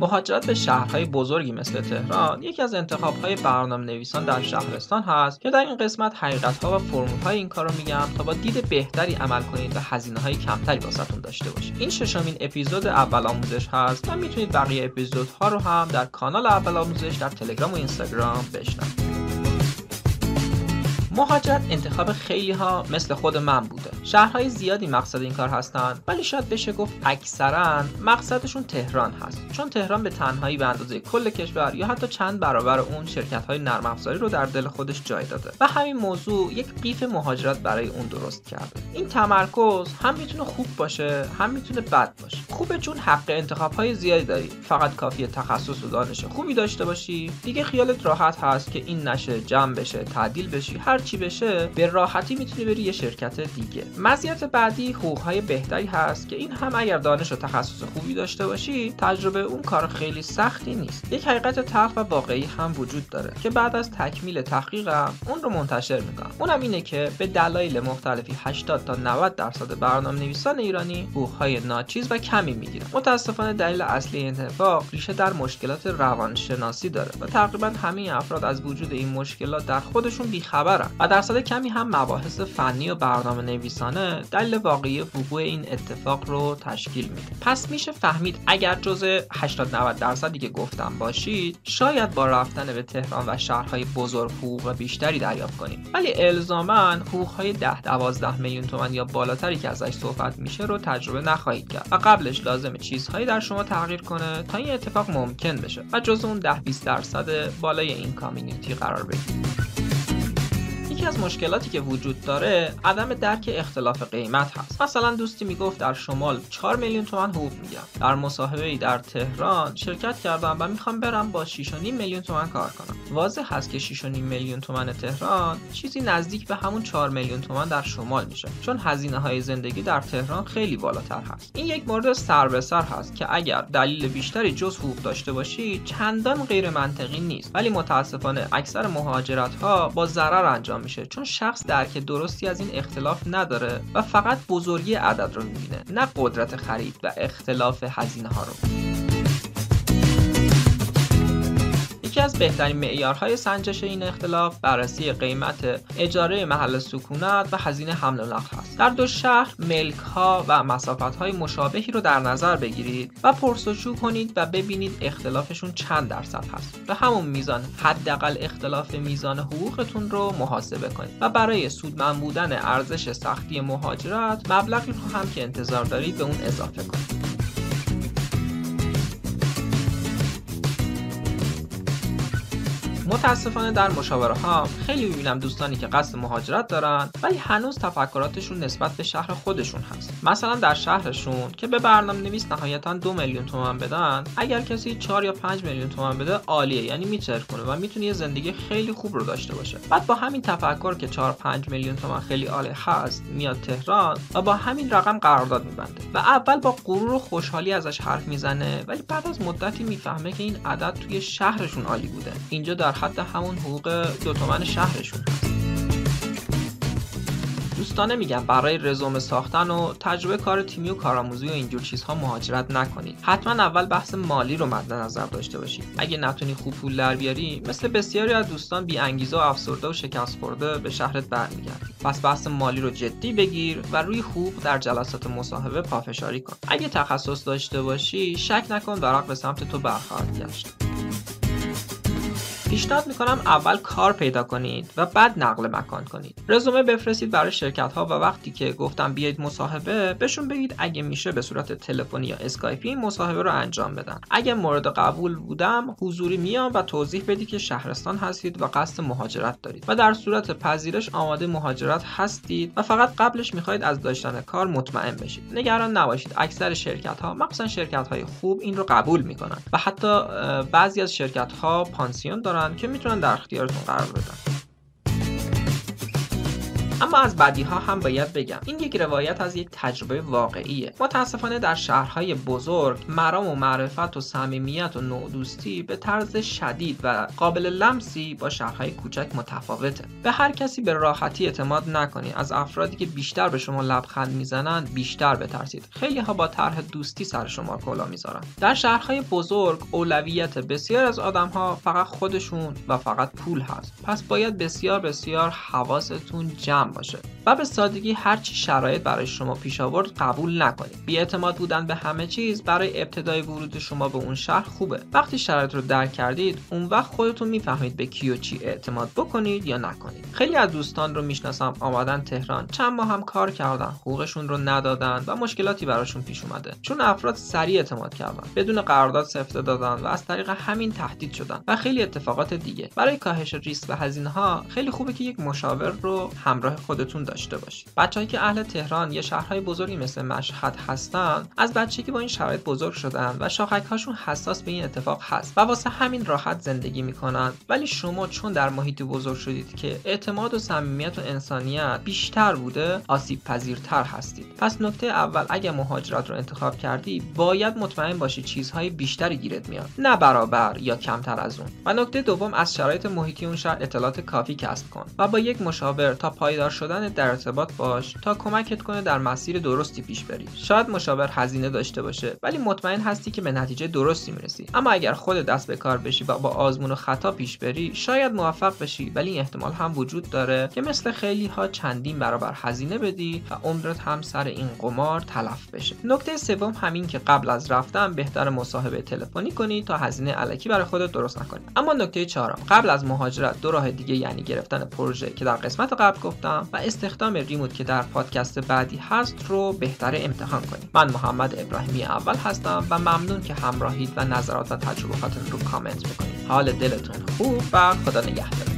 مهاجرت به شهرهای بزرگی مثل تهران یکی از انتخابهای برنامه نویسان در شهرستان هست که در این قسمت حقیقتها و فرمولهای این کار رو میگم تا با دید بهتری عمل کنید و هزینه های کمتری واسهتون داشته باشید. این ششمین اپیزود اول آموزش هست. و می‌تونید بقیه اپیزودها رو هم در کانال اول آموزش در تلگرام و اینستاگرام بشنوید. مهاجرت انتخاب خیلی ها مثل خود من بوده. شهرهای زیادی مقصد این کار هستند ولی شاید بشه گفت اکثرا مقصدشون تهران هست. چون تهران به تنهایی به اندازه کل کشور یا حتی چند برابر اون شرکت های نرم افزاری رو در دل خودش جای داده. و همین موضوع یک قیف مهاجرت برای اون درست کرده. این تمرکز هم می‌تونه خوب باشه هم می‌تونه بد باشه. خوبه چون حق انتخاب های زیادی داری. فقط کافی تخصص و دانش خوبی داشته باشی. دیگه خیالت راحت هست که این نشه جمع بشه تعدیل بشی. هر چی بشه به راحتی می‌تونی بری یه شرکت دیگه. مزیت بعدی حقوقهای بهتری هست که این هم اگر دانش و تخصص خوبی داشته باشی تجربه اون کار خیلی سختی نیست. یک حقیقت تلخ و واقعی هم وجود داره که بعد از تکمیل تحقیقم اون رو منتشر می‌کنم. اونم اینه که به دلایل مختلفی 80 تا 90 درصد برنامه نویسان ایرانی حقوقهای ناچیز و کمی می‌گیرن. متاسفانه دلیل اصلی این اتفاق ریشه در مشکلات روانشناسی داره و تقریبا همه افراد از وجود این مشکلات در خودشون بیخبرن. و درصد کمی هم مباحث فنی و برنامه نویسانه دلیل واقعی وقوع این اتفاق رو تشکیل میده. پس میشه فهمید اگر جزء 80 90 درصدی که گفتم باشید شاید با رفتن به تهران و شهرهای بزرگ حقوق بیشتری دریافت کنید. ولی الزاما حقوقهای 10 12 میلیون تومن یا بالاتری که ازش صحبت میشه رو تجربه نخواهید کرد و قبلش لازم چیزهایی در شما تغییر کنه تا این اتفاق ممکن بشه و جزء اون 10 20 درصد بالای این کامیونیتی قرار بگیرید. یکی از مشکلاتی که وجود داره عدم درک اختلاف قیمت هست. مثلا دوستی می‌گفت در شمال 4 میلیون تومن حقوق میگم در مصاحبه ای در تهران شرکت کردم و می‌خوام برم با 6.5 میلیون تومن کار کنم. واضح هست که 6.5 میلیون تومن تهران چیزی نزدیک به همون 4 میلیون تومن در شمال میشه چون هزینه های زندگی در تهران خیلی بالاتر هست. این یک مورد سر به سر هست که اگر دلیل بیشتری جز حقوق داشته باشی چندان غیر منطقی نیست. ولی متاسفانه اکثر مهاجرت ها با ضرر انجام چون شخص درک درستی از این اختلاف نداره و فقط بزرگی عدد رو می‌بینه نه قدرت خرید و اختلاف هزینه ها رو. یکی از بهترین معیارهای سنجش این اختلاف بررسی قیمت اجاره محل سکونت و هزینه حمل و نقل است. در دو شهر ملک ها و مسافت های مشابهی رو در نظر بگیرید و پرسجو کنید و ببینید اختلافشون چند درصد هست. به همون میزان حداقل اختلاف میزان حقوقتون رو محاسبه کنید و برای سودمند بودن ارزش سختی مهاجرت مبلغی رو هم که انتظار دارید به اون اضافه کنید. متاسفانه در مشاوره ها خیلی می‌بینم دوستانی که قصد مهاجرت دارن ولی هنوز تفکراتشون نسبت به شهر خودشون هست. مثلا در شهرشون که به برنامه نویس نهایتا دو میلیون تومن بدن اگر کسی 4 یا 5 میلیون تومن بده عالیه. یعنی میچر کنه و می‌تونه یه زندگی خیلی خوب رو داشته باشه. بعد با همین تفکر که 4 5 میلیون تومن خیلی عالی هست میاد تهران و با همین رقم قرارداد میبنده. و اول با غرور و خوشحالی ازش حرف می‌زنه ولی بعد از مدتی می‌فهمه که این عدد توی شهرشون عالی بوده. اینجا در حد همون حقوق دو تومن شهرشون هست. دوستانه میگم برای رزومه ساختن و تجربه کار تیمی و کارآموزی و اینجور چیزها مهاجرت نکنید. حتما اول بحث مالی رو مد نظر داشته باشید. اگه نتونی خوب پول در بیاری مثل بسیاری از دوستان بی انگیزه و افسرده و شکست خورده به شهرت برمیگردی. پس بحث مالی رو جدی بگیر و روی خوب در جلسات مصاحبه پافشاری کن. اگه تخصص داشته باشی شک نکن ورق به سمت تو برخواهد گشت. پیشنهاد می‌کنم اول کار پیدا کنید و بعد نقل مکان کنید. رزومه بفرستید برای شرکت ها و وقتی که گفتم بیاید مصاحبه بهشون بگید اگه میشه به صورت تلفنی یا اسکایپی مصاحبه رو انجام بدن. اگه مورد قبول بودم حضوری میام و توضیح بدید که شهرستان هستید و قصد مهاجرت دارید. و در صورت پذیرش آماده مهاجرت هستید و فقط قبلش می‌خواهید از داشتن کار مطمئن بشید. نگران نباشید. اکثر شرکت ها مخصوصا شرکت های خوب این رو قبول می‌کنن. و حتی بعضی از شرکت ها پانسیون دارن که می‌تونن در اختیارتون قرار بدن. اما از بدی ها هم باید بگم. این یک روایت از یک تجربه واقعیه. متاسفانه در شهرهای بزرگ مرام و معرفت و صمیمیت و نوع دوستی به طرز شدید و قابل لمسی با شهرهای کوچک متفاوته. به هر کسی به راحتی اعتماد نکنید. از افرادی که بیشتر به شما لبخند می‌زنند بیشتر بترسید. خیلی ها با طرح دوستی سر شما کلا می‌ذارن. در شهرهای بزرگ اولویت بسیار از آدم ها فقط خودشون و فقط پول هست. پس باید بسیار بسیار حواستون جمع باشه. و به سادگی هرچی شرایط برای شما پیش آورد قبول نکنید. بیاعتماد بودن به همه چیز برای ابتدای ورود شما به اون شهر خوبه. وقتی شرایط رو درک کردید اون وقت خودتون می‌فهمید به کی و چی اعتماد بکنید یا نکنید. خیلی از دوستان رو می‌شناسم آمدن تهران چند ماه هم کار کردن حقوقشون رو ندادن و مشکلاتی براشون پیش اومده. چون افراد سریع اعتماد کردن بدون قرارداد سفته دادن و از طریق همین تهدید شدن و خیلی اتفاقات دیگه. برای کاهش ریسک و هزینه ها خیلی خوبه که یک مشاور رو همراه خودتون داشته باشید. بچههایی که اهل تهران یا شهرهای بزرگی مثل مشهد هستن از بچگی با این شرایط بزرگ شدن و شاخک هاشون حساس به این اتفاق هست و واسه همین راحت زندگی می‌کنن. ولی شما چون در محیطی بزرگ شدید که اعتماد و صمیمیت و انسانیت بیشتر بوده آسیب پذیرتر هستید. پس نکته اول اگر مهاجرت رو انتخاب کردی باید مطمئن باشی چیزهای بیشتری گیرت میاد. نه برابر یا کمتر از اون. و نکته دوم از شرایط محیطی اون شهر اطلاعات کافی کسب کن و با یک مشاور تا پایدار شدن در ارتباط باش تا کمکت کنه در مسیر درستی پیش بری. شاید مشاور هزینه داشته باشه ولی مطمئن هستی که به نتیجه درستی می‌رسی. اما اگر خود دست به کار بشی و با آزمون و خطا پیش بری شاید موفق بشی ولی این احتمال هم وجود داره که مثل خیلی ها چندین برابر هزینه بدی و عمرت هم سر این قمار تلف بشه. نکته سوم همین که قبل از رفتن بهتر مصاحبه تلفنی کنی تا هزینه علکی برای خودت درست نکنی. اما نکته چهارم قبل از مهاجرت دو راه دیگه یعنی گرفتن پروژه که در قسمت قبل گفتم و استخدام ریموت که در پادکست بعدی هست رو بهتر امتحان کنید. من محمد ابراهیمی اول هستم و ممنون که همراهید و نظرات و تجرباتتون رو کامنت می‌کنید حال دلتون خوب و خدا نگهدار.